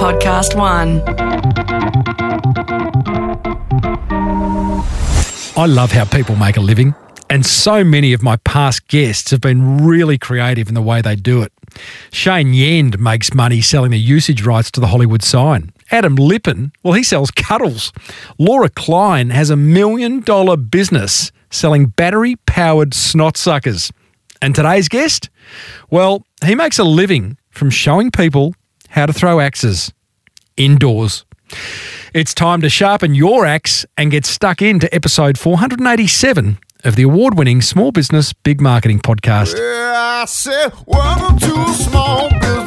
Podcast One. I love how people make a living, and so many of my past guests have been really creative in the way they do it. Shane Yeend makes money selling the usage rights to the Hollywood sign. Adam Lippin, well, he sells cuddles. Laura Klein has a million dollar business selling battery powered snot suckers. And today's guest? Well, he makes a living from showing people how to throw axes indoors. It's time to sharpen your axe and get stuck into episode 487 of the award winning Small Business Big Marketing Podcast. Yeah,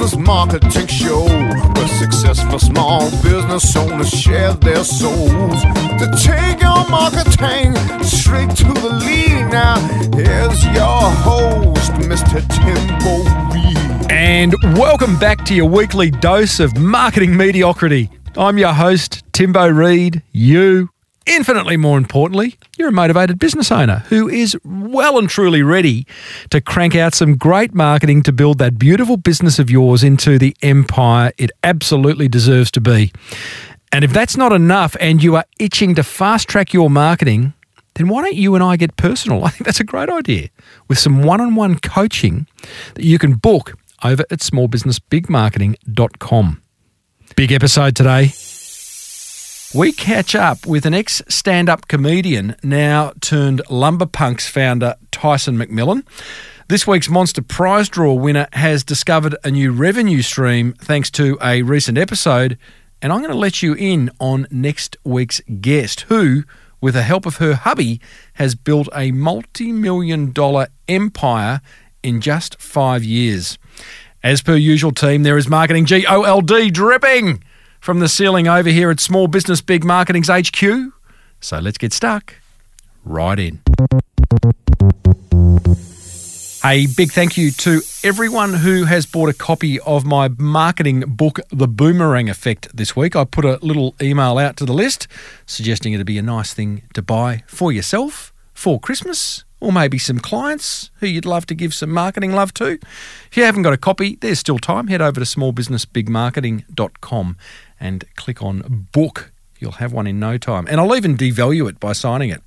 Business marketing show where successful small business owners share their souls to take your marketing straight to the lead. Now, here's your host, Mr. Timbo Reed. And welcome back to your weekly dose of marketing mediocrity. I'm your host, Timbo Reed. You, infinitely more importantly, you're a motivated business owner who is well and truly ready to crank out some great marketing to build that beautiful business of yours into the empire it absolutely deserves to be. And if that's not enough and you are itching to fast track your marketing, then why don't you and I get personal? I think that's a great idea with some one on one coaching that you can book over at smallbusinessbigmarketing.com. Big episode today. We catch up with an ex stand up comedian, now turned Lumber Punks founder, Tyson McMillan. This week's Monster Prize Draw winner has discovered a new revenue stream thanks to a recent episode, and I'm going to let you in on next week's guest, who, with the help of her hubby, has built a multi million dollar empire in just five years. As per usual, team, there is marketing GOLD dripping from the ceiling over here at Small Business Big Marketing's HQ. So let's get stuck right in. A big thank you to everyone who has bought a copy of my marketing book, The Boomerang Effect, this week. I put a little email out to the list suggesting it'd be a nice thing to buy for yourself for Christmas or maybe some clients who you'd love to give some marketing love to. If you haven't got a copy, there's still time. Head over to smallbusinessbigmarketing.com and click on book. You'll have one in no time. And I'll even devalue it by signing it.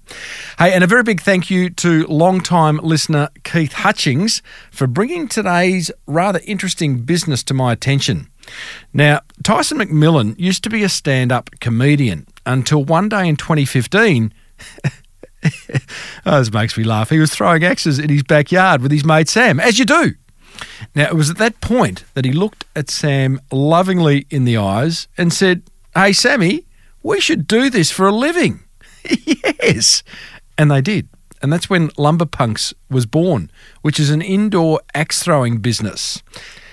Hey, and a very big thank you to long-time listener Keith Hutchings for bringing today's rather interesting business to my attention. Now, Tyson McMillan used to be a stand up comedian until one day in 2015. oh, this makes me laugh. He was throwing axes in his backyard with his mate Sam, as you do. Now, it was at that point that he looked at Sam lovingly in the eyes and said, Hey, Sammy, we should do this for a living. yes. And they did. And that's when Lumberpunks was born, which is an indoor axe throwing business.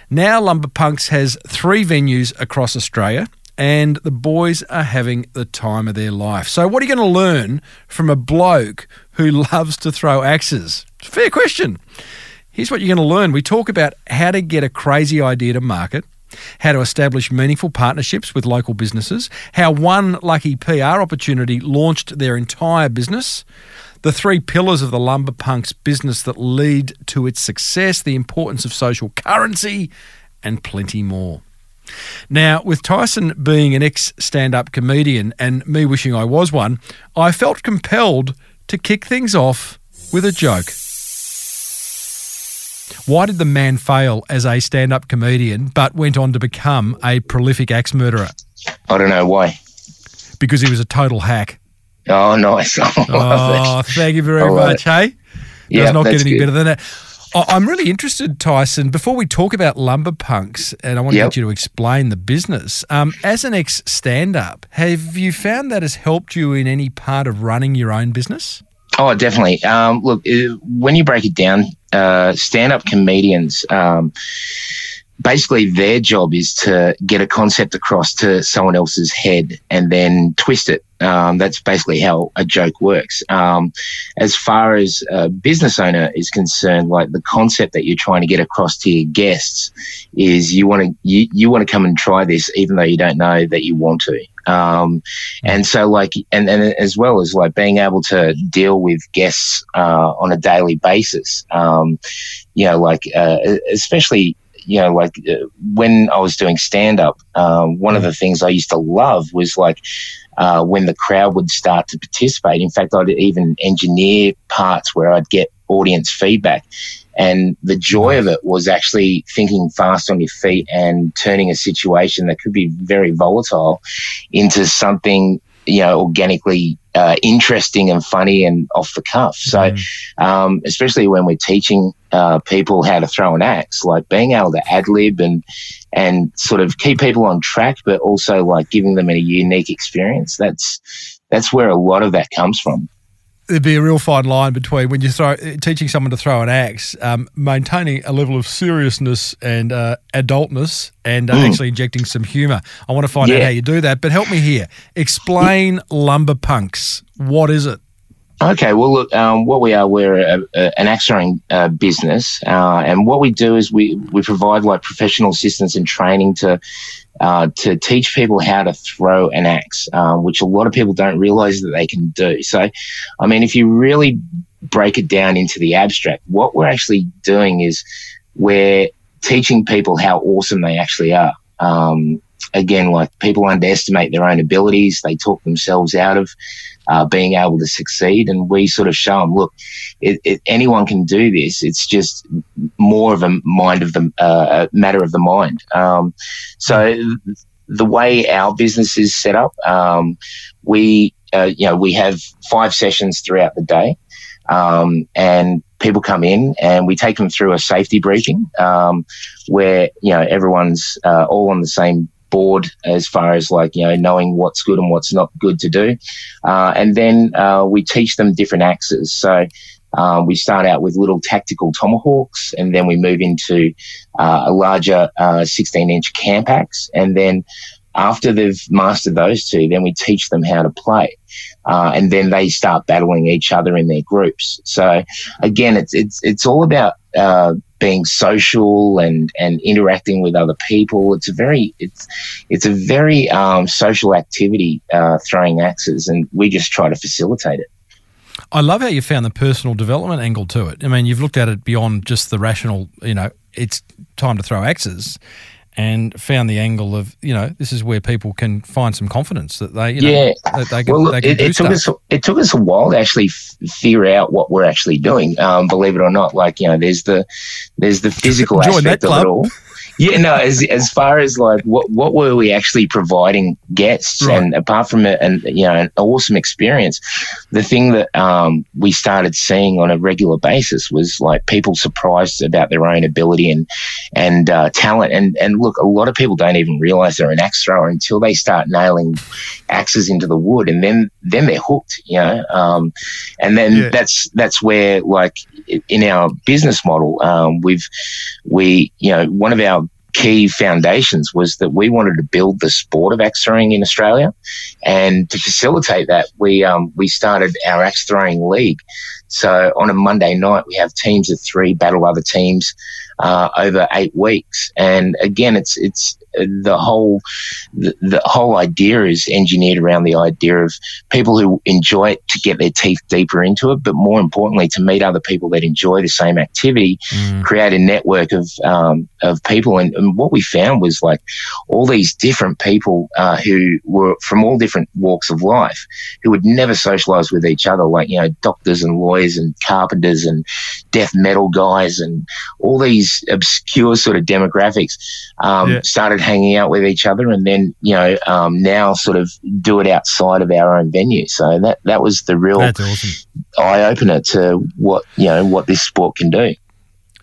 Now, Lumberpunks has three venues across Australia and the boys are having the time of their life. So, what are you going to learn from a bloke who loves to throw axes? Fair question. Here's what you're going to learn. We talk about how to get a crazy idea to market, how to establish meaningful partnerships with local businesses, how one lucky PR opportunity launched their entire business, the three pillars of the Lumberpunks business that lead to its success, the importance of social currency, and plenty more. Now, with Tyson being an ex stand up comedian and me wishing I was one, I felt compelled to kick things off with a joke. Why did the man fail as a stand up comedian but went on to become a prolific axe murderer? I don't know why. Because he was a total hack. Oh, nice. oh, thank you very much. Hey, does not get any good. better than that. I'm really interested, Tyson. Before we talk about lumber punks, and I want to Yep. get you to explain the business. Um, as an ex stand-up, have you found that has helped you in any part of running your own business? Oh, definitely. Um, look, uh, when you break it down, uh, stand-up comedians, um, basically their job is to get a concept across to someone else's head and then twist it. Um, that's basically how a joke works. Um, as far as a business owner is concerned, like the concept that you're trying to get across to your guests is you want to you, you want to come and try this, even though you don't know that you want to. Um, and so like, and, and as well as like being able to deal with guests, uh, on a daily basis. Um, you know, like, uh, especially, you know, like uh, when I was doing stand up, um, one of the things I used to love was like uh, when the crowd would start to participate. In fact, I'd even engineer parts where I'd get audience feedback. And the joy of it was actually thinking fast on your feet and turning a situation that could be very volatile into something, you know, organically uh, interesting and funny and off the cuff. So, um, especially when we're teaching uh, people how to throw an axe, like being able to ad lib and and sort of keep people on track, but also like giving them a unique experience. That's that's where a lot of that comes from. There'd be a real fine line between when you throw teaching someone to throw an axe, um, maintaining a level of seriousness and uh, adultness, and uh, actually injecting some humour. I want to find out how you do that. But help me here. Explain lumber punks. What is it? Okay, well, look, um, what we are, we're a, a, an axe throwing uh, business, uh, and what we do is we we provide like professional assistance and training to uh, to teach people how to throw an axe, uh, which a lot of people don't realize that they can do. So, I mean, if you really break it down into the abstract, what we're actually doing is we're teaching people how awesome they actually are. Um, again, like people underestimate their own abilities, they talk themselves out of uh, being able to succeed. And we sort of show them, look, it, it, anyone can do this. It's just more of a mind of the uh, matter of the mind. Um, so the way our business is set up, um, we uh, you know we have five sessions throughout the day. Um, and people come in and we take them through a safety briefing um, where you know everyone's uh, all on the same board as far as like you know knowing what's good and what's not good to do. Uh, and then uh, we teach them different axes. So um, we start out with little tactical tomahawks and then we move into uh, a larger 16 inch camp axe. And then after they've mastered those two then we teach them how to play. Uh, and then they start battling each other in their groups. So again, it's it's it's all about uh, being social and and interacting with other people. It's a very it's it's a very um, social activity uh, throwing axes, and we just try to facilitate it. I love how you found the personal development angle to it. I mean, you've looked at it beyond just the rational, you know, it's time to throw axes and found the angle of, you know, this is where people can find some confidence that they, you know, Yeah. that they can, Well, they can it, it took us it took us a while to actually f- figure out what we're actually doing. Um, believe it or not, like you know, there's the there's the physical Join aspect of it all. Yeah, no. As as far as like what what were we actually providing guests, Right. and apart from it, and you know, an awesome experience, the thing that um, we started seeing on a regular basis was like people surprised about their own ability and and uh, talent. And and look, a lot of people don't even realize they're an axe thrower until they start nailing axes into the wood, and then then they're hooked. You know, um, and then Yeah. that's that's where like in our business model, um, we've we you know one of our key foundations was that we wanted to build the sport of axe throwing in Australia, and to facilitate that, we um, we started our axe throwing league. So on a Monday night, we have teams of three battle other teams uh, over eight weeks, and again, it's it's the whole the, the whole idea is engineered around the idea of people who enjoy it to get their teeth deeper into it, but more importantly, to meet other people that enjoy the same activity, Mm. create a network of um, of people. And, and what we found was like all these different people uh, who were from all different walks of life who would never socialize with each other, like you know doctors and lawyers and carpenters and death metal guys and all these obscure sort of demographics um, Yeah. started hanging out with each other, and then you know um, now sort of do it outside of our own venue. So that that was the real awesome. eye opener to what you know what this sport can do.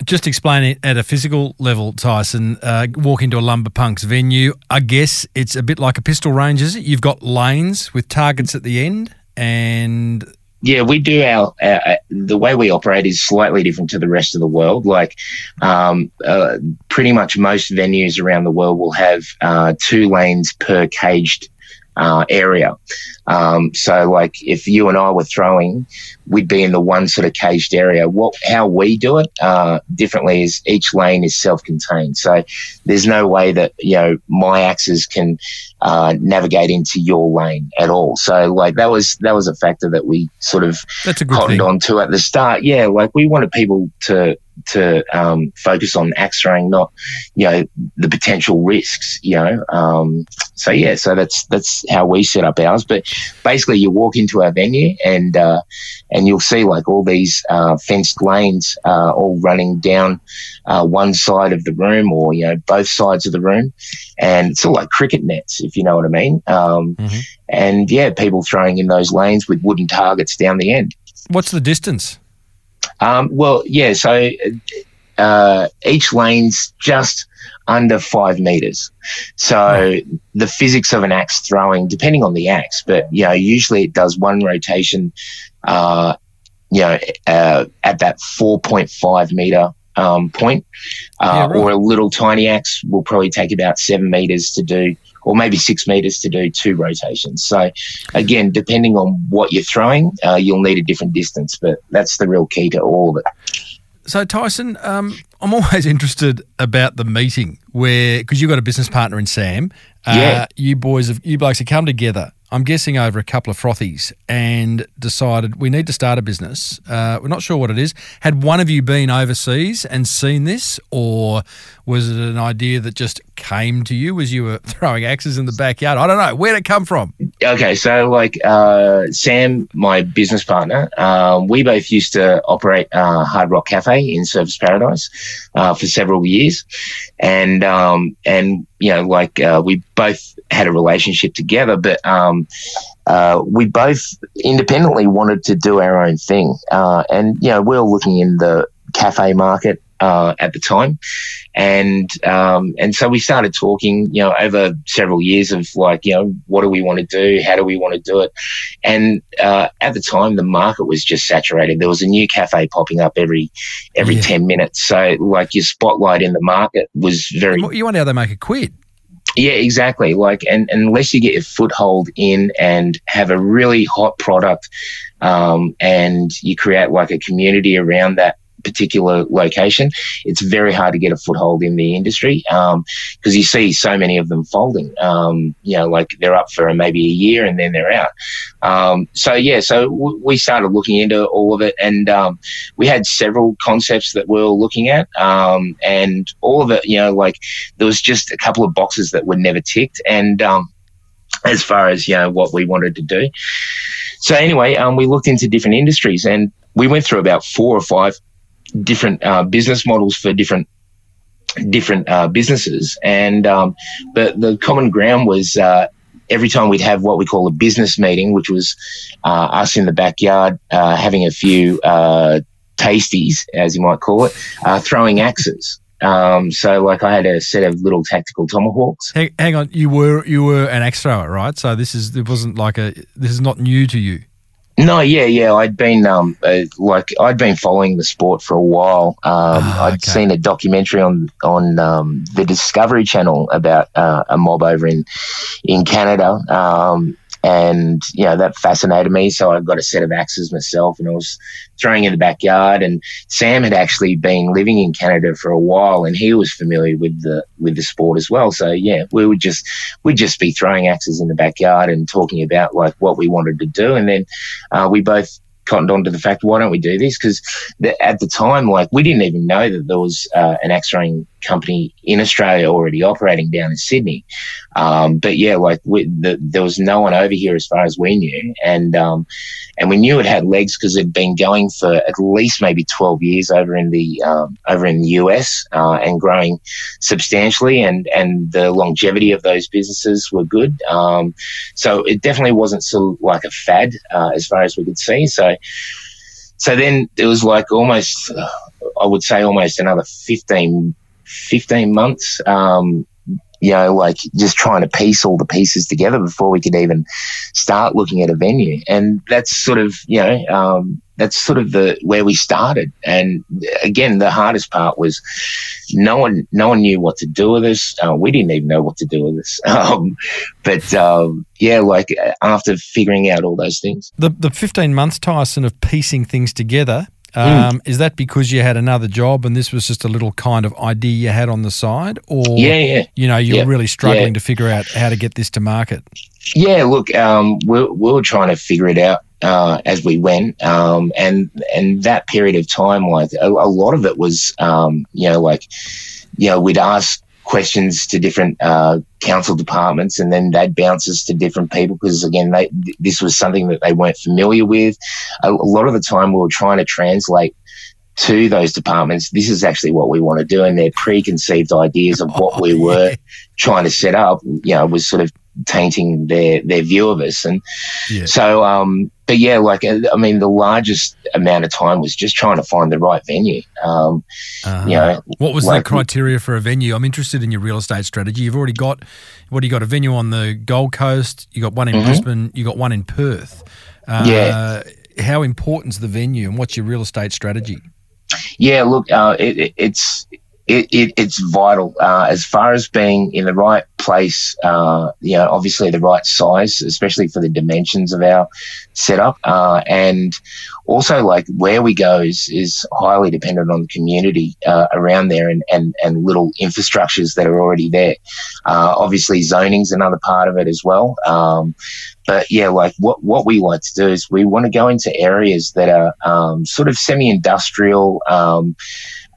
Just explain it at a physical level, Tyson. Uh, walk into a lumber punks venue. I guess it's a bit like a pistol range, is it? You've got lanes with targets at the end, and Yeah, we do our, our the way we operate is slightly different to the rest of the world. Like, um, uh, pretty much most venues around the world will have uh, two lanes per caged uh, area. Um, so, like, if you and I were throwing, we'd be in the one sort of caged area. What how we do it uh, differently is each lane is self-contained. So there's no way that you know my axes can uh, navigate into your lane at all. So like that was that was a factor that we sort of that's a good cottoned thing. onto at the start. Yeah, like we wanted people to to um, focus on axe throwing, not you know the potential risks. You know, um, so yeah, so that's that's how we set up ours. But basically, you walk into our venue and uh, and you'll see like all these uh, fenced lanes uh, all running down uh, one side of the room or you know both sides of the room, and it's all like cricket nets, if you know what I mean. Um, Mm-hmm. And yeah, people throwing in those lanes with wooden targets down the end. What's the distance? Um, well, yeah. So uh, each lane's just under five meters. So the physics of an axe throwing, depending on the axe, but you know, usually it does one rotation, uh, you know, uh, at that 4.5 meter um, point, uh, Yeah, right. or a little tiny axe will probably take about seven meters to do, or maybe six meters to do two rotations. So again, depending on what you're throwing, uh, you'll need a different distance, but that's the real key to all of it. So Tyson, um, I'm always interested about the meeting where because you've got a business partner in Sam. Uh, Yeah. You boys have you blokes have come together. I'm guessing over a couple of frothies and decided we need to start a business. Uh, we're not sure what it is. Had one of you been overseas and seen this, or was it an idea that just came to you as you were throwing axes in the backyard? I don't know. Where'd it come from? Okay, so like uh, Sam, my business partner, um, we both used to operate uh, Hard Rock Cafe in Surfers Paradise uh, for several years, and um, and you know like uh, we both had a relationship together, but um, uh, we both independently wanted to do our own thing, uh, and you know we were looking in the cafe market uh, at the time, and um, and so we started talking, you know, over several years of like, you know, what do we want to do? How do we want to do it? And uh, at the time, the market was just saturated. There was a new cafe popping up every every Yeah. ten minutes. So like your spotlight in the market was very You wonder how they make a quid. Yeah, exactly. Like, and, and unless you get your foothold in and have a really hot product, um, and you create like a community around that particular location, it's very hard to get a foothold in the industry. Um, cause you see so many of them folding, um, you know, like they're up for maybe a year and then they're out. Um, so yeah, so w- we started looking into all of it and, um, we had several concepts that we were looking at, um, and all of it, you know, like there was just a couple of boxes that were never ticked. And um, as far as you know, what we wanted to do. So anyway, um, we looked into different industries, and we went through about four or five different uh, business models for different different uh, businesses. And um, but the common ground was. Uh, Every time we'd have what we call a business meeting, which was uh, us in the backyard uh, having a few uh, tasties, as you might call it, throwing axes. Um, so like I had a set of little tactical tomahawks. Hang, hang on, you were you were an axe thrower, right? So this is it wasn't like a this is not new to you. No, yeah, yeah. I'd been um uh, like I'd been following the sport for a while. Um, Ah, I'd okay. seen a documentary on on um, the Discovery Channel about uh, a mob over in in Canada. Um, and you know that fascinated me, so I got a set of axes myself, and I was throwing in the backyard. And Sam had actually been living in Canada for a while, and he was familiar with the with the sport as well. So yeah, we would just we'd just be throwing axes in the backyard and talking about like what we wanted to do, and then uh, we both cottoned on to the fact, why don't we do this? Because at the time, like we didn't even know that there was uh, an throwing company in Australia already operating down in Sydney. Um, but yeah, like we, the, there was no one over here as far as we knew, and um, and we knew it had legs because it'd been going for at least maybe twelve years over in the um, over in the US uh, and growing substantially, and and the longevity of those businesses were good. Um, so it definitely wasn't like a fad uh, as far as we could see. So so then it was like almost, uh, I would say almost another 15, 15 months, um, you know, like just trying to piece all the pieces together before we could even start looking at a venue. And that's sort of, you know, um, that's sort of the where we started. And again, the hardest part was no one, no one knew what to do with this. Uh, we didn't even know what to do with this. Um, but um, yeah, like uh, after figuring out all those things. The the 15 months, Tyson, of piecing things together, Hmm. um, is that because you had another job and this was just a little kind of idea you had on the side? Or, Yeah, yeah. you know, you're Yeah. really struggling Yeah. to figure out how to get this to market? Yeah, look, um, we, we were trying to figure it out uh, as we went, um, and and that period of time, like a, a lot of it was, um, you know, like you know, we'd ask questions to different uh, council departments, and then they'd bounce us to different people because again, they, this was something that they weren't familiar with. A, a lot of the time, we were trying to translate to those departments, this is actually what we want to do. And their preconceived ideas of what Oh, we yeah. were trying to set up, you know, was sort of tainting their, their view of us. And Yeah. so, um, but yeah, like, uh, I mean, the largest amount of time was just trying to find the right venue. Um, Uh-huh. you know, What was like- the criteria for a venue? I'm interested in your real estate strategy. You've already got what do you got? A venue on the Gold Coast. You got one in Mhm. Brisbane. You got one in Perth. Uh, Yeah. How important's the venue, and what's your real estate strategy? Yeah, look, uh, it, it, it's it, it, it's vital uh, as far as being in the right place. Uh, you know, obviously the right size, especially for the dimensions of our setup, uh, and also like where we go is is highly dependent on the community uh, around there and, and and little infrastructures that are already there. Uh, obviously, zoning's another part of it as well. Um, but yeah, like what, what we like to do is we want to go into areas that are um, sort of semi-industrial um,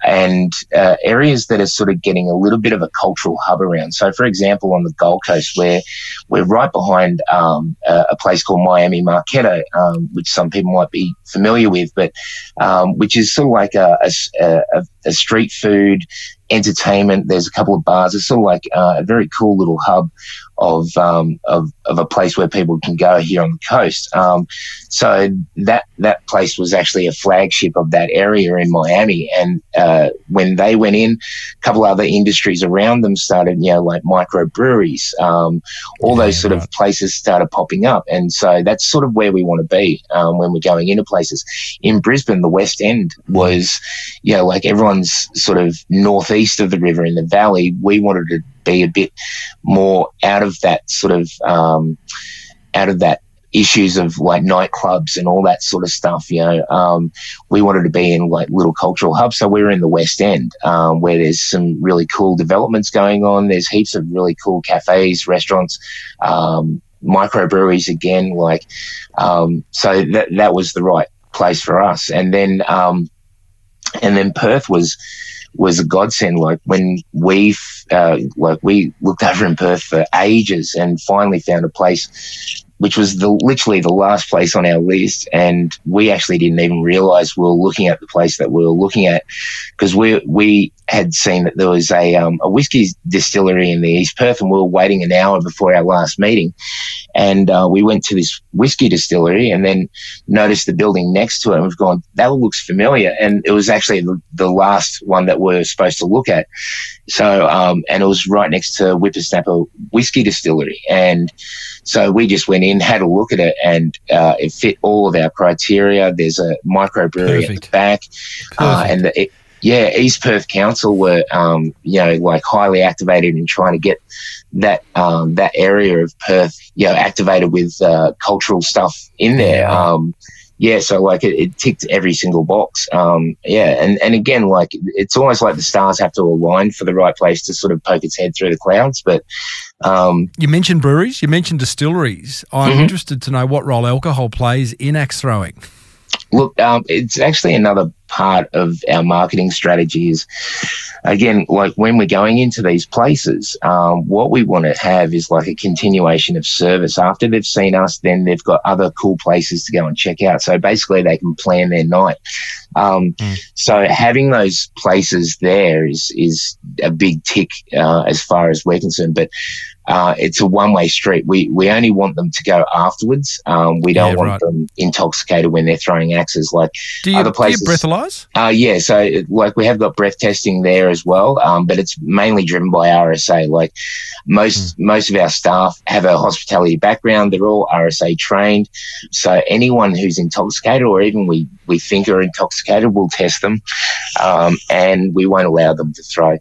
and uh, areas that are sort of getting a little bit of a cultural hub around. So, for example, on the Gold Coast, where we're right behind um, a, a place called Miami Marketta, um, which some people might be familiar with, but um, which is sort of like a street food entertainment. There's a couple of bars. It's sort of like uh, a very cool little hub of um, of of a place where people can go here on the coast. Um, so that that place was actually a flagship of that area in Miami. And uh, when they went in, a couple other industries around them started, you know, like microbreweries. Um, all Yeah, those sort right. of places started popping up, and so that's sort of where we want to be um, when we're going into places. In Brisbane, the West End was, you know, like everyone's sort of northeast of the river in the valley. We wanted to be a bit more out of that sort of um, out of that issues of like nightclubs and all that sort of stuff. You know, um, we wanted to be in like little cultural hubs, so we were in the West End um, where there's some really cool developments going on. There's heaps of really cool cafes, restaurants. Um, microbreweries again like um, so that that was the right place for us and then um, and then Perth was was a godsend. Like when we uh, like we looked over in Perth for ages and finally found a place which was the literally the last place on our list, and we actually didn't even realize we were looking at the place that we were looking at because we we had seen that there was a um, a whiskey distillery in the East Perth, and we were waiting an hour before our last meeting, and uh, we went to this whiskey distillery, and then noticed the building next to it, and we've gone that looks familiar, and it was actually the, the last one that we are supposed to look at. So, um, and it was right next to Whippersnapper Whiskey Distillery. And so we just went in, had a look at it, and uh, it fit all of our criteria. There's a microbrewery at the back. Uh, and the, it, yeah, East Perth Council were, um, you know, like highly activated in trying to get that um, that area of Perth, you know, activated with uh, cultural stuff in there. Yeah. Um, yeah, so like it, it ticked every single box. Um, yeah, and and again, like it's almost like the stars have to align for the right place to sort of poke its head through the clouds. But um, You mentioned breweries, you mentioned distilleries. I'm Mhm. interested to know what role alcohol plays in axe throwing. Look, um, it's actually another part of our marketing strategy is, again, like when we're going into these places, um, what we want to have is like a continuation of service. After they've seen us, then they've got other cool places to go and check out. So basically, they can plan their night. Um, Mm. So having those places there is is a big tick uh, as far as we're concerned. But uh, it's a one way street. We we only want them to go afterwards. Um, we don't Yeah, want right. them intoxicated when they're throwing axes. Like Do you, Other do you places- breathalyze? uh, yeah, so like we have got breath testing there as well, um, but it's mainly driven by RSA. Like most most of our staff have a hospitality background; they're all RSA trained. So anyone who's intoxicated, or even we we think are intoxicated, we'll test them, um, and we won't allow them to throw.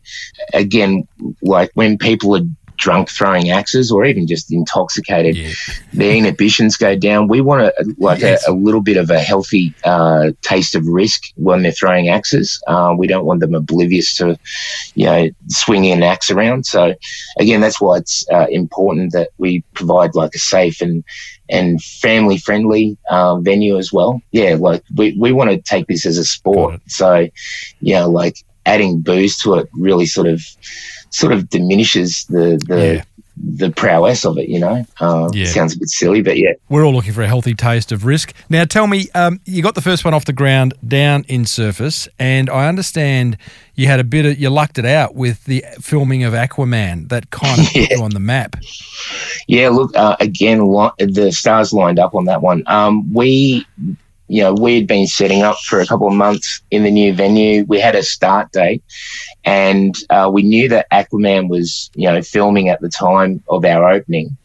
Again, like when people are drunk throwing axes or even just intoxicated, Yeah. their inhibitions go down. We want a, like Yes. a, a little bit of a healthy uh, taste of risk when they're throwing axes. Uh, we don't want them oblivious to, you know, swinging an axe around. So, again, that's why it's uh, important that we provide like a safe and and family friendly uh, venue as well. Yeah, like we, we want to take this as a sport. So, you know, like adding booze to it really sort of sort of diminishes the the Yeah. the prowess of it. You know, uh, Yeah. sounds a bit silly, but yeah, We're all looking for a healthy taste of risk. Now, tell me, um, you got the first one off the ground down in Surfers, and I understand you had a bit of you lucked it out with the filming of Aquaman. That kind of put you on the map. Yeah, look, uh, again, li- the stars lined up on that one. Um, we, you know, we had been setting up for a couple of months in the new venue. We had a start date, and uh, we knew that Aquaman was, you know, filming at the time of our opening.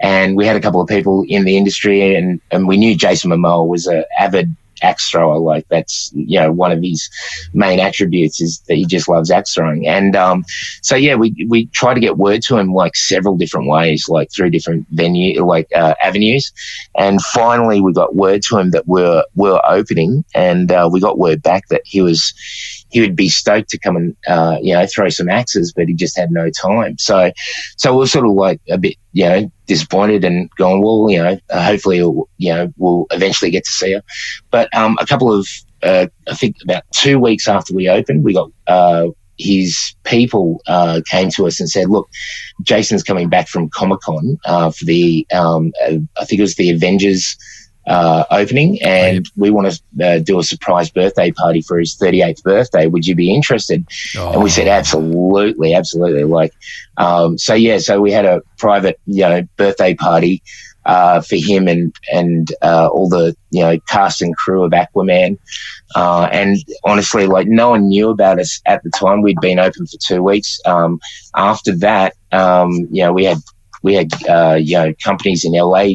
And we had a couple of people in the industry, and, and we knew Jason Momoa was an avid axe thrower. Like that's, you know, one of his main attributes is that he just loves axe throwing. And um, so yeah, we we tried to get word to him like several different ways, like through different venue like uh, avenues, and finally we got word to him that we're we're opening, and uh, we got word back that he was he would be stoked to come and uh, you know throw some axes, but he just had no time. So so we we're sort of like a bit you know disappointed and going well, you know, uh, hopefully you know we'll eventually get to see her, but um, a couple of uh, I think about two weeks after we opened, we got uh, his people uh, came to us and said, "Look, Jason's coming back from Comic Con uh, for the um, uh, I think it was the Avengers." Uh, opening, and we want to uh, do a surprise birthday party for his 38th birthday. Would you be interested? And we said, absolutely, absolutely. Like, um, so yeah, so we had a private, you know, birthday party uh, for him and and uh, all the you know cast and crew of Aquaman. Uh, and honestly, like no one knew about us at the time. We'd been open for two weeks. Um, after that, um, you know, we had we had uh, you know companies in LA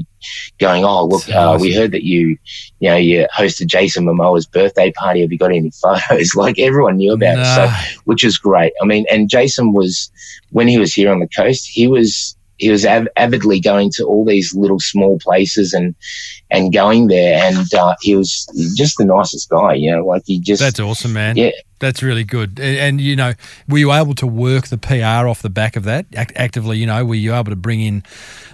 going, oh look, uh, we heard that you you know you hosted Jason Momoa's birthday party. Have you got any photos? like everyone knew about it. So which is great. I mean, and Jason was when he was here on the coast, he was he was av- avidly going to all these little small places and and going there, and uh, he was just the nicest guy. You know, like he just That's awesome, man. Yeah. That's really good. And, and, you know, were you able to work the PR off the back of that Act- actively? You know, were you able to bring in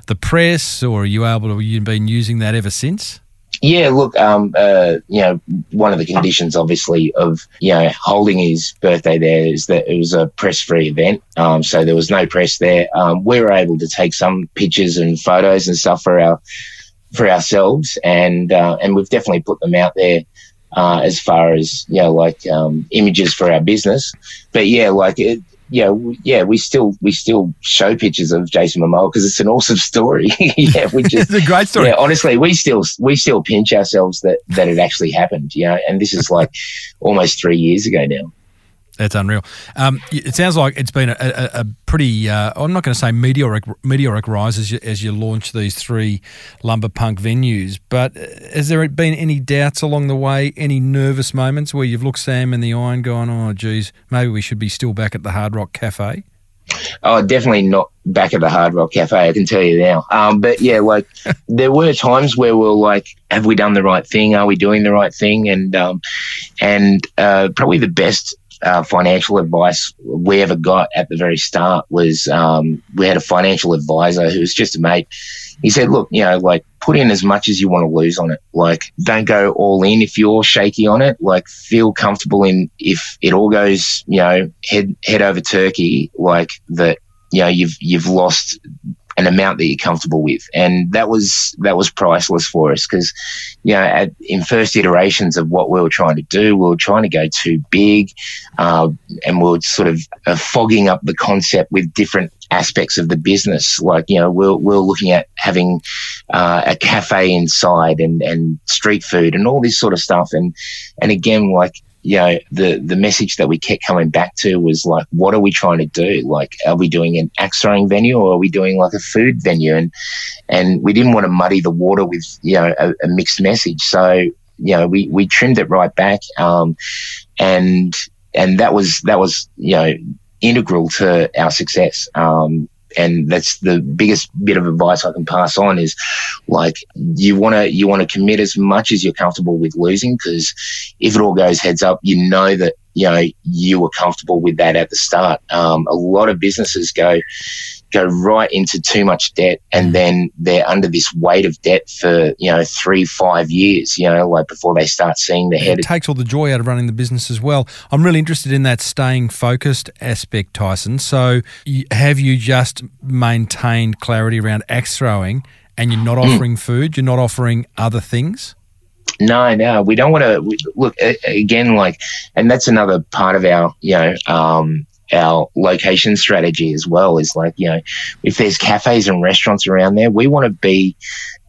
the press, or are you able to? You've been using that ever since. Yeah, look, um, uh, you know, one of the conditions, obviously, of you know holding his birthday there is that it was a press-free event. Um, so there was no press there. Um, we were able to take some pictures and photos and stuff for our for ourselves, and uh, and we've definitely put them out there uh, as far as you know, like um, images for our business. But yeah, like it, yeah, w- yeah, we still we still show pictures of Jason Momoa because it's an awesome story. yeah, we just it's a great story. yeah, honestly, we still we still pinch ourselves that that it actually happened. You know, and this is like almost three years ago now. That's unreal. Um, it sounds like it's been a, a, a pretty, uh, I'm not going to say meteoric, meteoric rise as you, as you launch these three lumber punk venues, but uh, has there been any doubts along the way, any nervous moments where you've looked Sam in the eye and gone, oh, geez, maybe we should be still back at the Hard Rock Cafe? Oh, definitely not back at the Hard Rock Cafe. I can tell you now. Um, but yeah, like there were times where we are like, have we done the right thing? Are we doing the right thing? And um, and uh, probably the best uh, financial advice we ever got at the very start was um, we had a financial advisor who was just a mate. He said, look, you know, like put in as much as you want to lose on it. Like don't go all in if you're shaky on it. Like feel comfortable in if it all goes, you know, head head over turkey, like that, you know, you've you've lost an amount that you're comfortable with. And that was that was priceless for us because, you know, at, in first iterations of what we were trying to do, we were trying to go too big, uh, and we were sort of uh, fogging up the concept with different aspects of the business. Like, you know, we're, we're looking at having uh, a cafe inside and, and street food and all this sort of stuff. And, and again, like, you know, the, the message that we kept coming back to was like, what are we trying to do? Like, are we doing an axe throwing venue or are we doing like a food venue? And, and we didn't want to muddy the water with, you know, a, a mixed message. So, you know, we, we trimmed it right back. Um, and, and that was, that was, you know, integral to our success. Um, and that's the biggest bit of advice I can pass on is like you want to you want to commit as much as you're comfortable with losing because if it all goes heads up, you know that you know you were comfortable with that at the start. Um, a lot of businesses go go right into too much debt and then they're under this weight of debt for you know three five years you know like before they start seeing the head It takes all the joy out of running the business as well. I'm really interested in that staying focused aspect, Tyson. So, have you just maintained clarity around axe throwing and you're not Hmm. offering food? You're not offering other things? No, no, we don't want to look again. Like, and that's another part of our, you know, um, our location strategy as well. Is like, you know, if there's cafes and restaurants around there, we want to be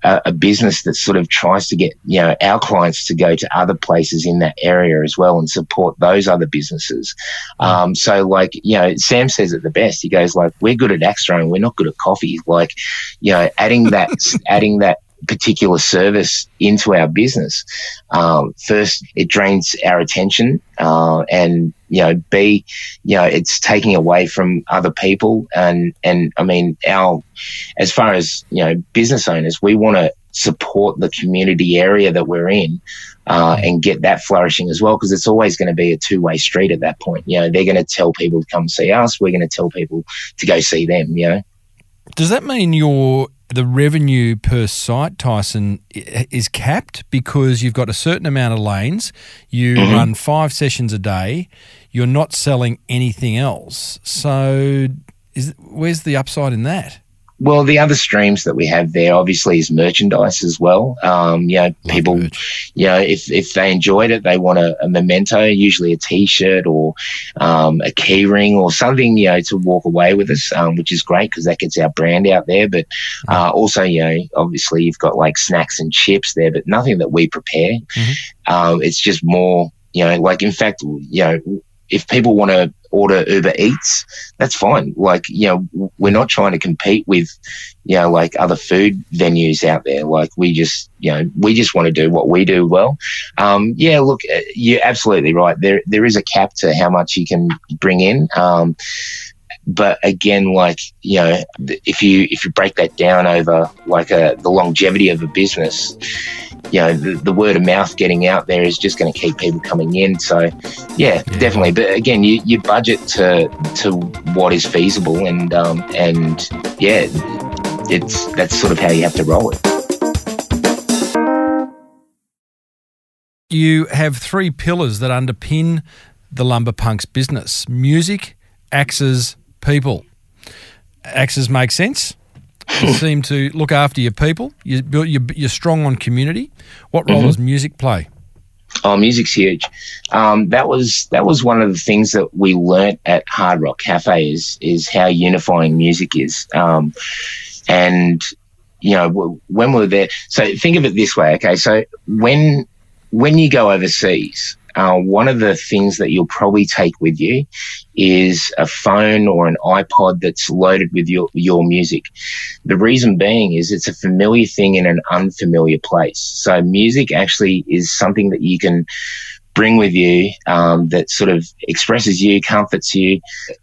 a, a business that sort of tries to get, you know, our clients to go to other places in that area as well and support those other businesses. Um, so, like, you know, Sam says it the best. He goes like, "We're good at axe throwing. We're not good at coffee." Like, you know, adding that, adding that particular service into our business. Um, first, it drains our attention, uh, and you know, B, you know, it's taking away from other people, and and I mean, our as far as you know, business owners, we want to support the community area that we're in. Uh, and get that flourishing as well, because it's always going to be a two-way street at that point. You know, they're going to tell people to come see us. We're going to tell people to go see them. You know, Does that mean your the revenue per site, Tyson, is capped because you've got a certain amount of lanes, you Mm-hmm. run five sessions a day, you're not selling anything else. So, is where's the upside in that? Well, the other streams that we have there obviously is merchandise as well. Um, you know, people, merch. you know, if, if they enjoyed it, they want a, a memento, usually a t-shirt or, um, a key ring or something, you know, to walk away with us, um, which is great because that gets our brand out there. But, uh, also, you know, obviously you've got like snacks and chips there, but nothing that we prepare. Um, it's just more, you know, like in fact, you know, if people want to order Uber Eats, that's fine. Like, you know, we're not trying to compete with, you know, like other food venues out there. Like, we just, you know, we just want to do what we do well. Um, yeah, look, uh, you're absolutely right. There, there is a cap to how much you can bring in. Um, but again, like you know, if you if you break that down over like a, the longevity of a business, you know, the, the word of mouth getting out there is just going to keep people coming in. So, yeah, definitely. But again, you, you budget to to what is feasible, and um, and yeah, it's that's sort of how you have to roll it. You have three pillars that underpin the Lumber Punks business music, axes, people. Axes make sense. You seem to look after your people. You, you're, you're strong on community. What role does music play? Oh, music's huge. Um, that was that was one of the things that we learnt at Hard Rock Cafe is is how unifying music is. Um, and you know when we were there, so think of it this way. Okay, so when when you go overseas, uh, one of the things that you'll probably take with you is a phone or an iPod that's loaded with your, your music. The reason being is it's a familiar thing in an unfamiliar place. So music actually is something that you can bring with you um, that sort of expresses you, comforts you.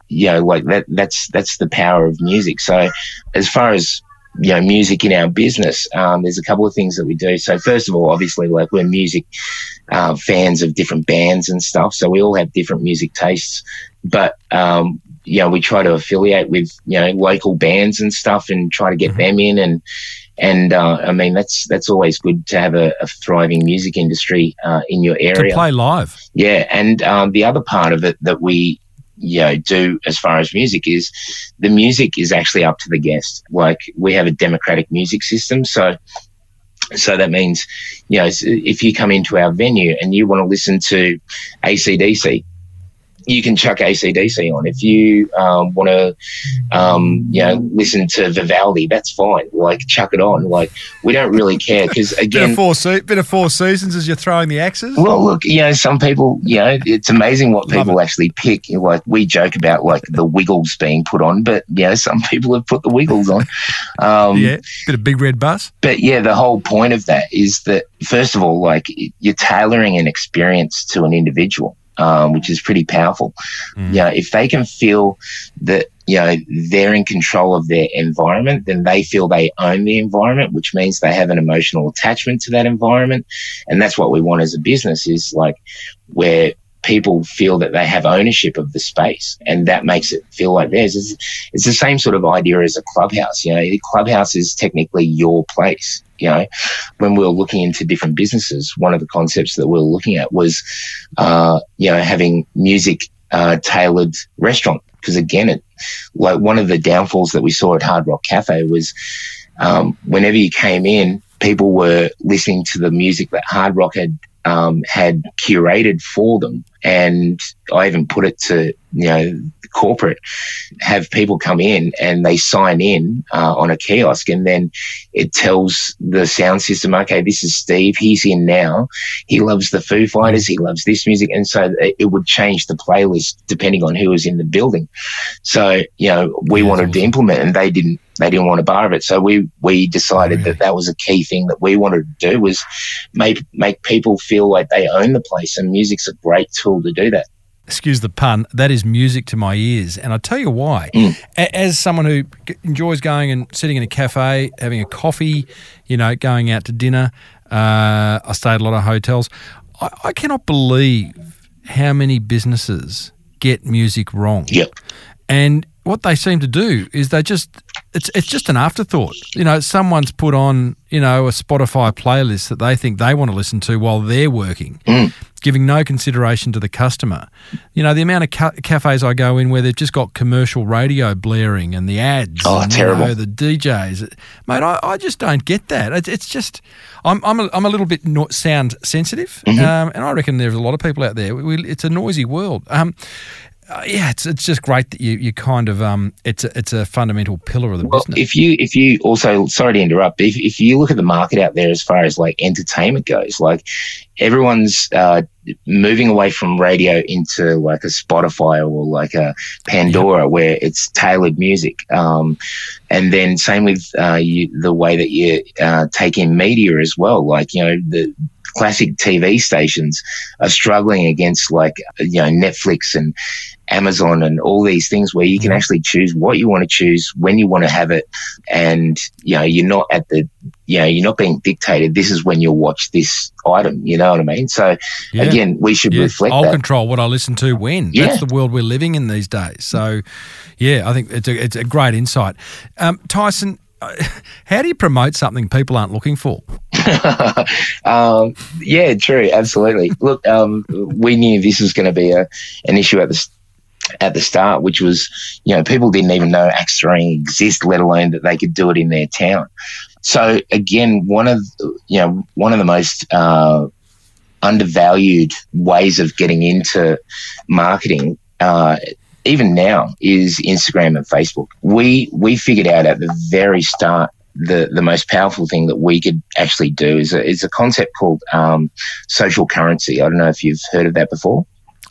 You know, like that. That's that's the power of music. So, as far as you know, music in our business, um, there's a couple of things that we do. So, first of all, obviously, like we're music uh, fans of different bands and stuff. So we all have different music tastes, but um, you know, we try to affiliate with you know local bands and stuff, and try to get them in. And and uh, I mean, that's that's always good to have a, a thriving music industry uh, in your area. To play live. Yeah, and um, the other part of it that we you know do as far as music is the music is actually up to the guest. Like we have a democratic music system, so so that means you know if you come into our venue and you want to listen to ACDC. You can chuck ACDC on. If you um, want to, um, you know, listen to Vivaldi, that's fine. Like, chuck it on. Like, we don't really care because, Bit again, of four se- bit of four seasons as you're throwing the axes. well, look, you know, some people, you know, it's amazing what people actually pick. You know, Like we joke about like the Wiggles being put on, but you know, some people have put the Wiggles on. Um, yeah, bit of big red bus. But yeah, the whole point of that is that first of all, like you're tailoring an experience to an individual. Um, which is pretty powerful. Mm. You know, if they can feel that you know they're in control of their environment, then they feel they own the environment, which means they have an emotional attachment to that environment, and that's what we want as a business. Is like where people feel that they have ownership of the space and that makes it feel like theirs. It's, it's the same sort of idea as a clubhouse. You know, a clubhouse is technically your place. You know, when we were looking into different businesses, one of the concepts that we were looking at was, uh, you know, having music, uh, tailored restaurant. Cause again, it, like one of the downfalls that we saw at Hard Rock Cafe was, um, whenever you came in, people were listening to the music that Hard Rock had um, had curated for them. And I even put it to, you know, corporate, have people come in and they sign in uh, on a kiosk and then it tells the sound system, okay, this is Steve. He's in now. He loves the Foo Fighters. He loves this music. And so it would change the playlist depending on who was in the building. So, you know, we Yeah, wanted to implement and they didn't, they didn't want a bar of it. So we, we decided Really? that that was a key thing that we wanted to do was make, make people feel like they own the place and music's a great tool to do that. excuse the pun, that is music to my ears. And I'll tell you why. Mm. As someone who enjoys going and sitting in a cafe, having a coffee, you know, going out to dinner, uh, I stay at a lot of hotels. I, I cannot believe how many businesses get music wrong. Yep. And what they seem to do is they just it's it's just an afterthought. You know, someone's put on, you know, a Spotify playlist that they think they want to listen to while they're working, Mm. Giving no consideration to the customer. You know, the amount of ca- cafes I go in where they've just got commercial radio blaring and the ads. Oh, and, you terrible. know, the DJs, mate. I, I just don't get that. It's, it's just I'm I'm a, I'm a little bit no- sound sensitive, Mm-hmm. um, and I reckon there's a lot of people out there. We, it's a noisy world. Um, uh, yeah, it's it's just great that you, you kind of um it's a, it's a fundamental pillar of the Well, business. if you if you also sorry to interrupt, if if you look at the market out there as far as like entertainment goes, like everyone's uh, moving away from radio into like a Spotify or like a Pandora, where it's tailored music. Um, and then same with uh, you, the way that you uh, take in media as well. Like you know the classic TV stations are struggling against like you know Netflix and Amazon and all these things where you can Mhm. actually choose what you want to choose when you want to have it, and you know you're not at the you know you're not being dictated. This is when you'll watch this item. You know what I mean? So Yeah. again, we should Yeah, reflect I'll that. control what I listen to when. Yeah. That's the world we're living in these days. So, yeah, I think it's a, it's a great insight. Um, Tyson, how do you promote something people aren't looking for? um, yeah, true, absolutely. Look, um, we knew this was going to be a an issue at the at the start, which was you know people didn't even know Axe Throwing exist, let alone that they could do it in their town. So again, one of you know one of the most uh, undervalued ways of getting into marketing. Uh, even now is Instagram and Facebook. We we figured out at the very start the the most powerful thing that we could actually do is a, is a concept called um, social currency. I don't know if you've heard of that before.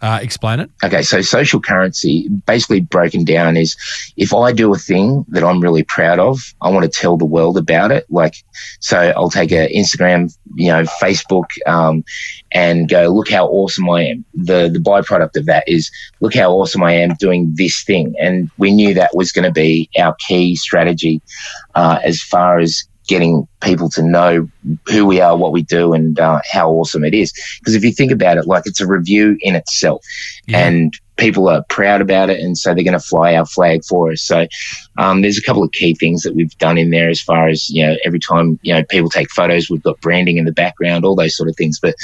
Uh, explain it. Okay, so social currency, basically broken down, is if I do a thing that I'm really proud of, I want to tell the world about it. Like, so I'll take a Instagram, you know, Facebook, um, and go, look how awesome I am. The the byproduct of that is, look how awesome I am doing this thing. And we knew that was going to be our key strategy uh, as far as getting people to know who we are, what we do, and uh, how awesome it is. Because if you think about it, like it's a review in itself Yeah. and people are proud about it, and so they're going to fly our flag for us. So um, there's a couple of key things that we've done in there as far as you know. Every time you know people take photos, we've got branding in the background, all those sort of things. But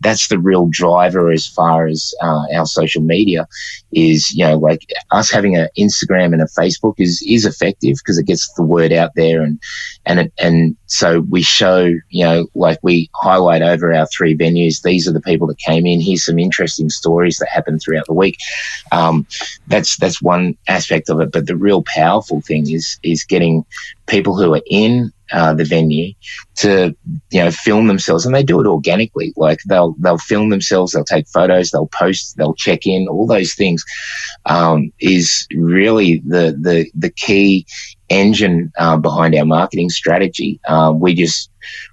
that's the real driver as far as uh, our social media is. You know, like us having an Instagram and a Facebook is is effective because it gets the word out there, and and it, and so we show you know like we highlight over our three venues. These are the people that came in. Here's some interesting stories that happened throughout the week um, that's that's one aspect of it. But the real powerful thing is is getting people who are in uh, the venue to you know film themselves, and they do it organically. Like they'll they'll film themselves, they'll take photos, they'll post, they'll check in. All those things um, is really the the the key engine uh, behind our marketing strategy. Um, we just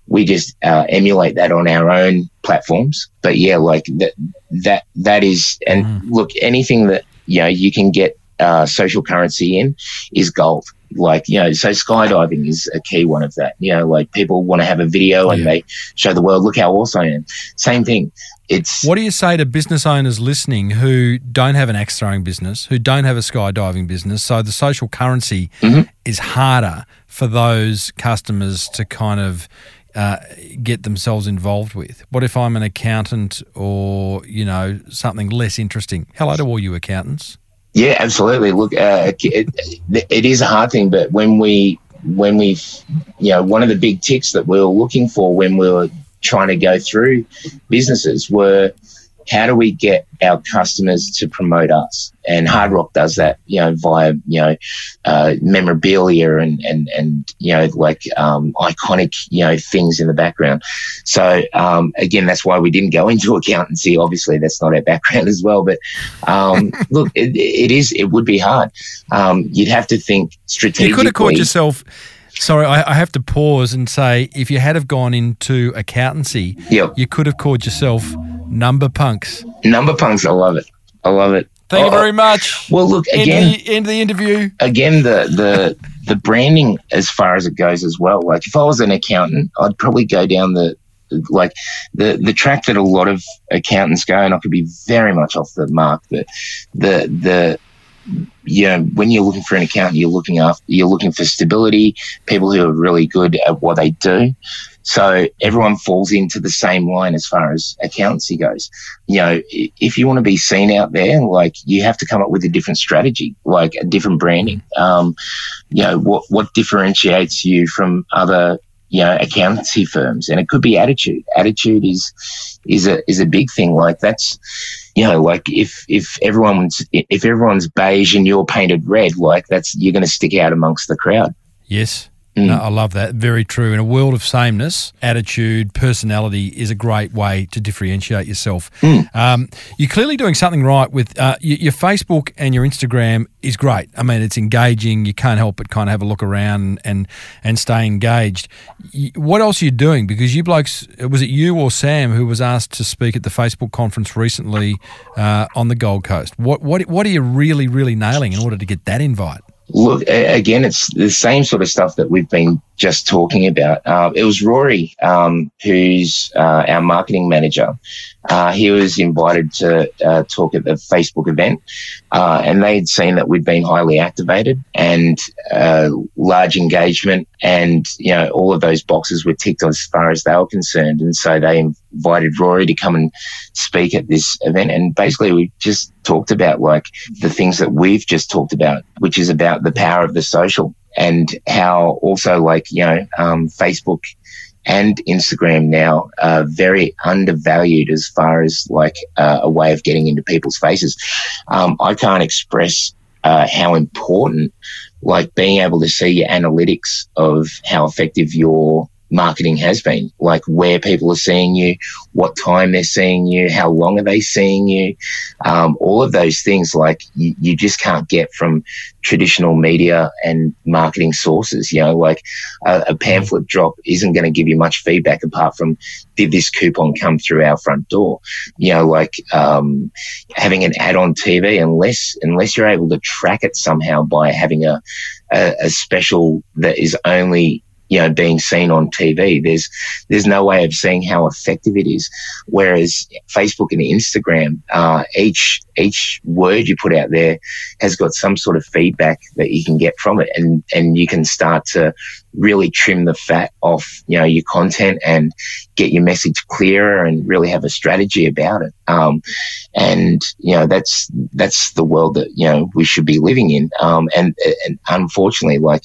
we just uh, emulate that on our own platforms. But yeah, like that that that is and mm. look anything that you know you can get uh, social currency in is gold. Like you know, so skydiving is a key one of that. You know, like people want to have a video and they show the world, look how awesome I am. Same thing it's what do you say to business owners listening who don't have an axe throwing business, who don't have a skydiving business? So the social currency mm-hmm. Is harder for those customers to kind of uh, get themselves involved with. What if I'm an accountant or you know something less interesting? Hello to all you accountants. Yeah, absolutely. Look, uh, it, it is a hard thing, but when we when we, you know, one of the big ticks that we were looking for when we were trying to go through businesses were how do we get our customers to promote us? And Hard Rock does that, you know, via, you know, uh, memorabilia and, and, and, you know, like, um, iconic, you know, things in the background. So, um, again, that's why we didn't go into accountancy. Obviously, that's not our background as well. But, um, look, it, it is, it would be hard. Um, you'd have to think strategically. You could have called yourself Sorry, I, I, have to pause and say if you had have gone into accountancy, yep. you could have called yourself Number Punks. Number Punks, I love it. I love it. Thank oh, you very much. Well, look again. End the, end the interview. Again, the the the branding as far as it goes as well. Like if I was an accountant, I'd probably go down the like the the track that a lot of accountants go, and I could be very much off the mark. But the the you know, when you're looking for an accountant, you're looking after, you're looking for stability, people who are really good at what they do. So everyone falls into the same line as far as accountancy goes. You know, if you want to be seen out there, like you have to come up with a different strategy, like a different branding. Um, you know, what, what differentiates you from other, you know, accountancy firms? And it could be attitude. Attitude is, is a, is a big thing. Like that's, you know, like if if everyone's if everyone's beige and you're painted red, like that's you're going to stick out amongst the crowd. Yes. Mm. I love that. Very true. In a world of sameness, attitude, personality is a great way to differentiate yourself. Mm. Um, you're clearly doing something right with uh, your, your, Facebook and your Instagram is great. I mean, it's engaging. You can't help but kind of have a look around and and stay engaged. What else are you doing? Because you blokes, was it you or Sam who was asked to speak at the Facebook conference recently uh, on the Gold Coast? What what what are you really really nailing in order to get that invite? Look, again, it's the same sort of stuff that we've been just talking about. Uh, it was Rory, um, who's uh, our marketing manager. Uh, he was invited to uh, talk at the Facebook event, uh, and they'd seen that we'd been highly activated and uh, large engagement, and you know all of those boxes were ticked as far as they were concerned. And so they invited Rory to come and speak at this event, and basically we just talked about like the things that we've just talked about, which is about the power of the social and how also like, you know, um, Facebook and Instagram now are very undervalued as far as like uh, a way of getting into people's faces. Um, I can't express uh, how important like being able to see your analytics of how effective your marketing has been, like where people are seeing you, what time they're seeing you, how long are they seeing you, um, all of those things like you, you, just can't get from traditional media and marketing sources. You know, like a, a pamphlet drop isn't going to give you much feedback apart from did this coupon come through our front door? You know, like um, having an ad on TV, unless unless you're able to track it somehow by having a, a, a special that is only you know, being seen on TV. There's, there's no way of seeing how effective it is. Whereas Facebook and Instagram, uh, each, each word you put out there has got some sort of feedback that you can get from it. And, and you can start to really trim the fat off, you know, your content and get your message clearer and really have a strategy about it. Um, and, you know, that's, that's the world that, you know, we should be living in. Um, and, and unfortunately, like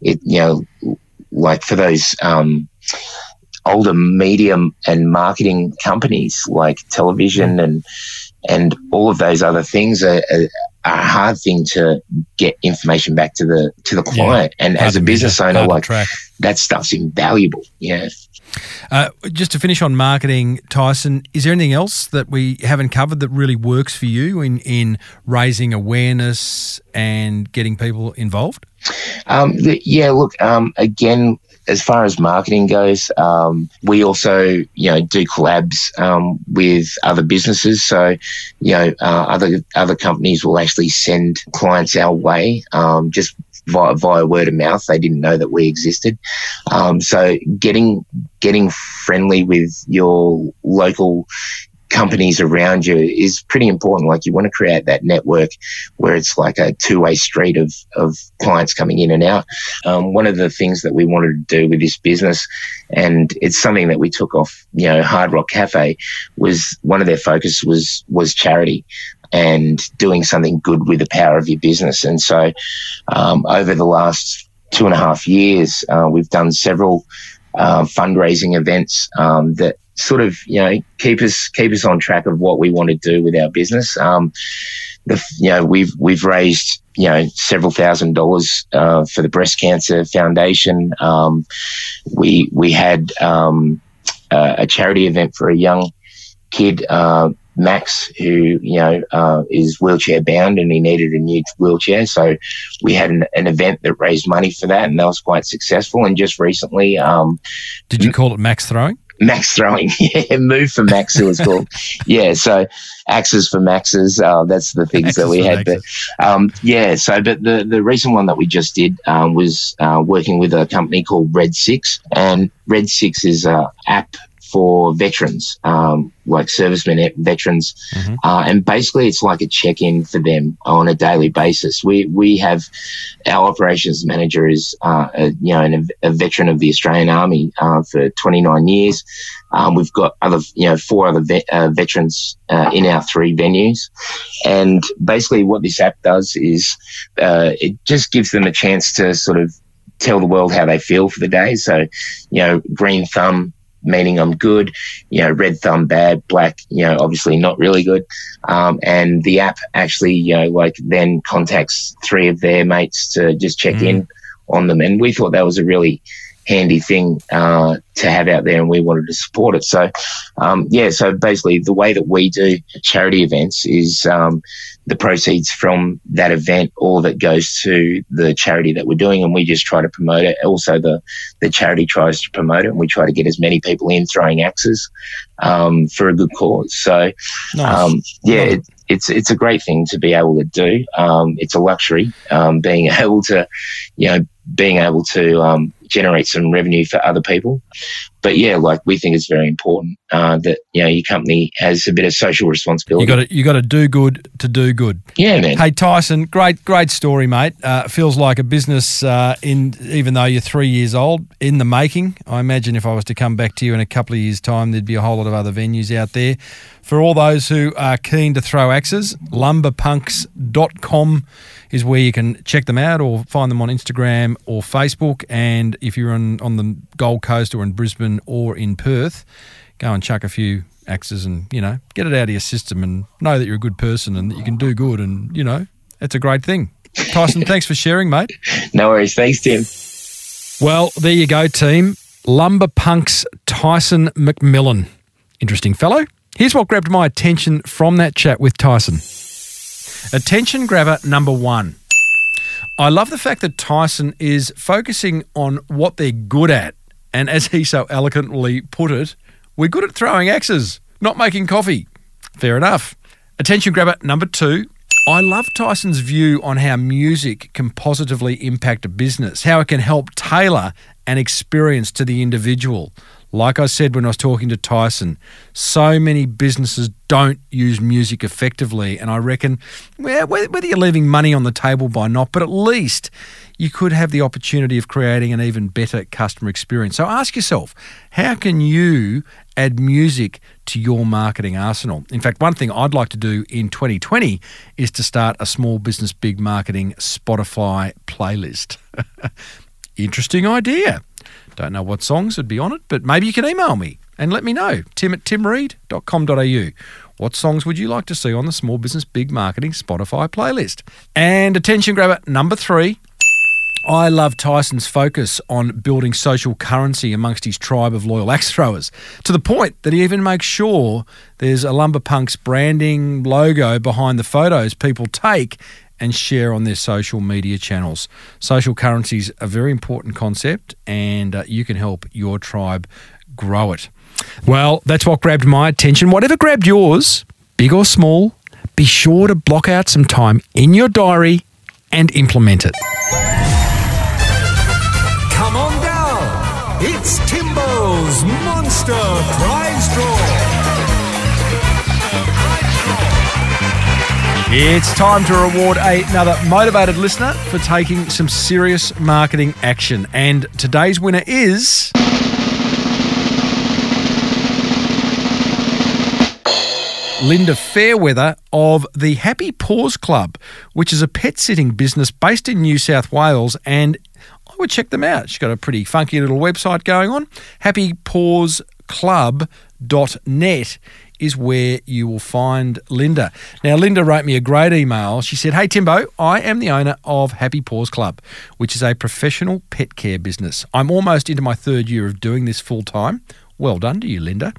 it, you know, like for those um, older media and marketing companies like television and and all of those other things are, are, are a hard thing to get information back to the to the client. Yeah, and as a business owner, like that stuff's invaluable. Yeah. Uh, just to finish on marketing, Tyson, is there anything else that we haven't covered that really works for you in, in raising awareness and getting people involved? Um, yeah, look, um, again, as far as marketing goes, um, we also, you know, do collabs um, with other businesses. So, you know, uh, other other companies will actually send clients our way um, just via, via word of mouth. They didn't know that we existed. Um, so, getting getting friendly with your local companies around you is pretty important. Like you want to create that network where it's like a two way street of, of clients coming in and out. Um, one of the things that we wanted to do with this business, and it's something that we took off, you know, Hard Rock Cafe was one of their focus was, was charity and doing something good with the power of your business. And so, um, over the last two and a half years, uh, we've done several uh, fundraising events um, that sort of you know keep us keep us on track of what we want to do with our business. Um, the, you know we've we've raised you know several thousand dollars uh, for the breast cancer foundation. Um, we we had um, uh, a charity event for a young kid. Uh, Max, who you know uh, is wheelchair bound and he needed a new wheelchair, so we had an, an, event that raised money for that, and that was quite successful. And just recently, um, did you call it Max Throwing? Max throwing, yeah, move for Max, it was called. yeah, so axes for Maxes, uh, that's the things axes that we had. But um, yeah, so but the the recent one that we just did um, was uh, working with a company called Red Six, and Red Six is a app for veterans, um, like servicemen, veterans, mm-hmm. uh, and basically it's like a check-in for them on a daily basis. We we have our operations manager is uh, a, you know an, a veteran of the Australian Army uh, for 29 years. Um, we've got other you know four other vet, uh, veterans uh, in our three venues, and basically what this app does is uh, it just gives them a chance to sort of tell the world how they feel for the day. So, you know, green thumb meaning I'm good, you know, red thumb bad, black, you know, obviously not really good. Um, and the app actually, you know, like then contacts three of their mates to just check mm. in on them. And we thought that was a really handy thing uh, to have out there, and we wanted to support it. So, um, yeah, so basically, the way that we do charity events is um, the proceeds from that event, all of it goes to the charity that we're doing, and we just try to promote it. Also, the the charity tries to promote it, and we try to get as many people in throwing axes um, for a good cause. So, nice. Um, yeah. It, it's it's a great thing to be able to do. Um, it's a luxury um, being able to, you know, being able to um, generate some revenue for other people. But yeah, like we think it's very important uh, that you know your company has a bit of social responsibility. You got to you got to do good to do good. Yeah, man. Hey Tyson, great great story, mate. Uh, feels like a business uh, in even though you're three years old in the making. I imagine if I was to come back to you in a couple of years' time, there'd be a whole lot of other venues out there. For all those who are keen to throw axes, lumberpunks.com is where you can check them out or find them on Instagram or Facebook. And if you're on, on the Gold Coast or in Brisbane or in Perth, go and chuck a few axes and, you know, get it out of your system and know that you're a good person and that you can do good. And, you know, it's a great thing. Tyson, thanks for sharing, mate. No worries. Thanks, Tim. Well, there you go, team. Lumber Punks Tyson McMillan. Interesting fellow. Here's what grabbed my attention from that chat with Tyson. Attention grabber number one. I love the fact that Tyson is focusing on what they're good at. And as he so eloquently put it, we're good at throwing axes, not making coffee. Fair enough. Attention grabber number two. I love Tyson's view on how music can positively impact a business, how it can help tailor an experience to the individual. Like I said when I was talking to Tyson, so many businesses don't use music effectively. And I reckon, whether you're leaving money on the table by not, but at least you could have the opportunity of creating an even better customer experience. So ask yourself, how can you add music to your marketing arsenal? In fact, one thing I'd like to do in 2020 is to start a small business big marketing Spotify playlist. Interesting idea. Don't know what songs would be on it, but maybe you can email me and let me know. Tim at timreid.com.au. What songs would you like to see on the Small Business Big Marketing Spotify playlist? And attention grabber number three. I love Tyson's focus on building social currency amongst his tribe of loyal axe throwers, to the point that he even makes sure there's a Lumber Punks branding logo behind the photos people take and share on their social media channels. Social currency is a very important concept, and uh, you can help your tribe grow it. Well, that's what grabbed my attention. Whatever grabbed yours, big or small, be sure to block out some time in your diary and implement it. Come on down. It's Timbo's Monster Prize Draw. It's time to reward another motivated listener for taking some serious marketing action. And today's winner is. Linda Fairweather of the Happy Paws Club, which is a pet sitting business based in New South Wales. And I would check them out. She's got a pretty funky little website going on. HappyPawsClub.net is where you will find Linda. Now, Linda wrote me a great email. She said, Hey, Timbo, I am the owner of Happy Paws Club, which is a professional pet care business. I'm almost into my third year of doing this full time. Well done to you, Linda.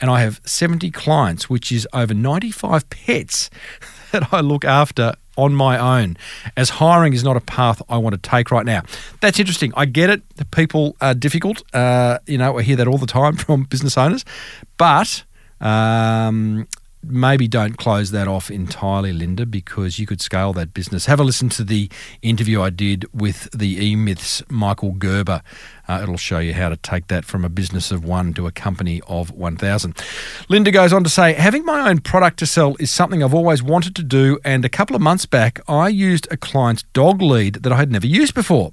And I have 70 clients, which is over 95 pets that I look after on my own, as hiring is not a path I want to take right now. That's interesting. I get it. People are difficult. Uh, you know, I hear that all the time from business owners. But um, maybe don't close that off entirely, Linda, because you could scale that business. Have a listen to the interview I did with the E Myths Michael Gerber. Uh, it'll show you how to take that from a business of one to a company of 1,000. Linda goes on to say, having my own product to sell is something I've always wanted to do. And a couple of months back, I used a client's dog lead that I had never used before.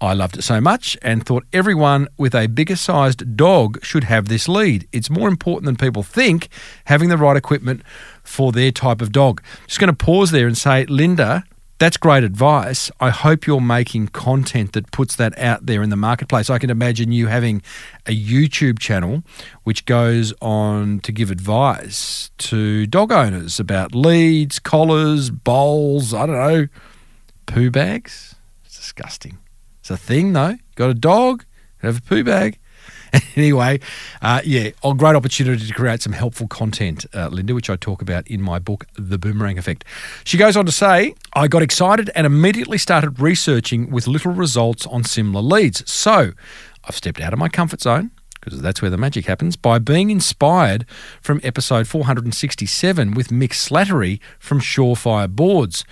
I loved it so much and thought everyone with a bigger sized dog should have this lead. It's more important than people think having the right equipment for their type of dog. Just going to pause there and say, Linda, that's great advice. I hope you're making content that puts that out there in the marketplace. I can imagine you having a YouTube channel which goes on to give advice to dog owners about leads, collars, bowls, I don't know, poo bags. It's disgusting. It's a thing, though. Got a dog, have a poo bag. anyway, uh, yeah, a great opportunity to create some helpful content, uh, Linda, which I talk about in my book, The Boomerang Effect. She goes on to say, I got excited and immediately started researching with little results on similar leads. So I've stepped out of my comfort zone. Because that's where the magic happens, by being inspired from episode 467 with Mick Slattery from Surefire Boards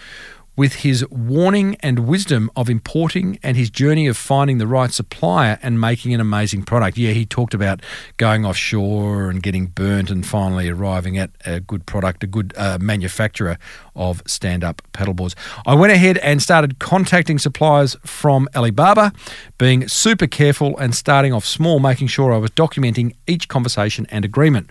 with his warning and wisdom of importing and his journey of finding the right supplier and making an amazing product. Yeah, he talked about going offshore and getting burnt and finally arriving at a good product, a good uh, manufacturer of stand up paddleboards. I went ahead and started contacting suppliers from Alibaba, being super careful and starting off small, making sure I was documenting each conversation and agreement.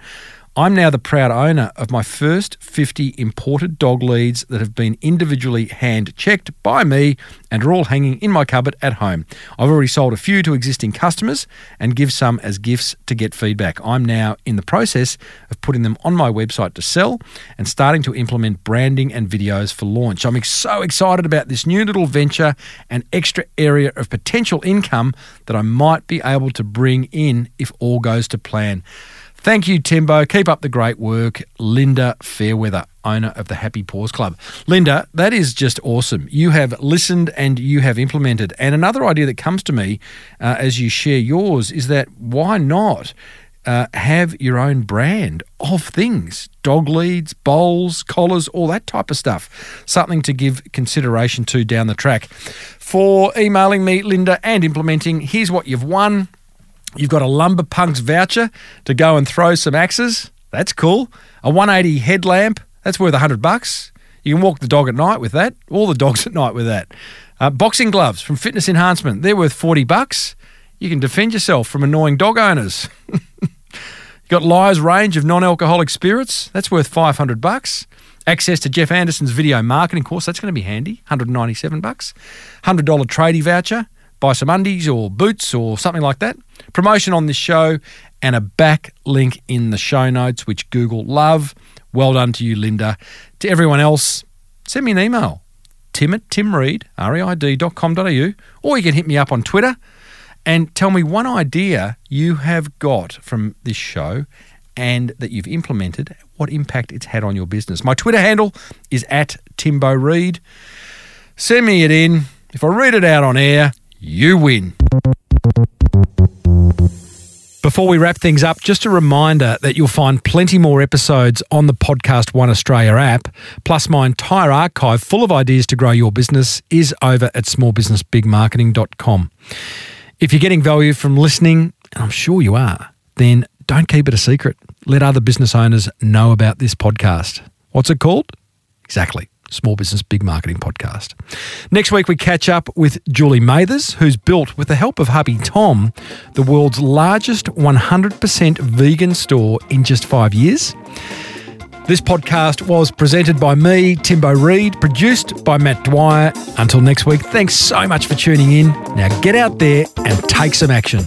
I'm now the proud owner of my first 50 imported dog leads that have been individually hand checked by me and are all hanging in my cupboard at home. I've already sold a few to existing customers and give some as gifts to get feedback. I'm now in the process of putting them on my website to sell and starting to implement branding and videos for launch. I'm so excited about this new little venture and extra area of potential income that I might be able to bring in if all goes to plan. Thank you, Timbo. Keep up the great work. Linda Fairweather, owner of the Happy Paws Club. Linda, that is just awesome. You have listened and you have implemented. And another idea that comes to me uh, as you share yours is that why not? Uh, have your own brand of things dog leads, bowls, collars, all that type of stuff. Something to give consideration to down the track. For emailing me, Linda, and implementing, here's what you've won. You've got a Lumber Punks voucher to go and throw some axes. That's cool. A 180 headlamp. That's worth 100 bucks. You can walk the dog at night with that. All the dogs at night with that. Uh, boxing gloves from Fitness Enhancement. They're worth 40 bucks. You can defend yourself from annoying dog owners. You've got Lyre's range of non-alcoholic spirits. That's worth 500 bucks. Access to Jeff Anderson's video marketing course. That's going to be handy. 197 bucks. $100 tradie voucher buy some undies or boots or something like that. Promotion on this show and a back link in the show notes, which Google love. Well done to you, Linda. To everyone else, send me an email. tim at timreid, or you can hit me up on Twitter and tell me one idea you have got from this show and that you've implemented, what impact it's had on your business. My Twitter handle is at Timbo Reid. Send me it in. If I read it out on air, you win. Before we wrap things up, just a reminder that you'll find plenty more episodes on the Podcast One Australia app, plus my entire archive full of ideas to grow your business is over at smallbusinessbigmarketing.com. If you're getting value from listening, and I'm sure you are, then don't keep it a secret. Let other business owners know about this podcast. What's it called? Exactly. Small Business Big Marketing Podcast. Next week, we catch up with Julie Mathers, who's built, with the help of hubby Tom, the world's largest 100% vegan store in just five years. This podcast was presented by me, Timbo Reid, produced by Matt Dwyer. Until next week, thanks so much for tuning in. Now get out there and take some action.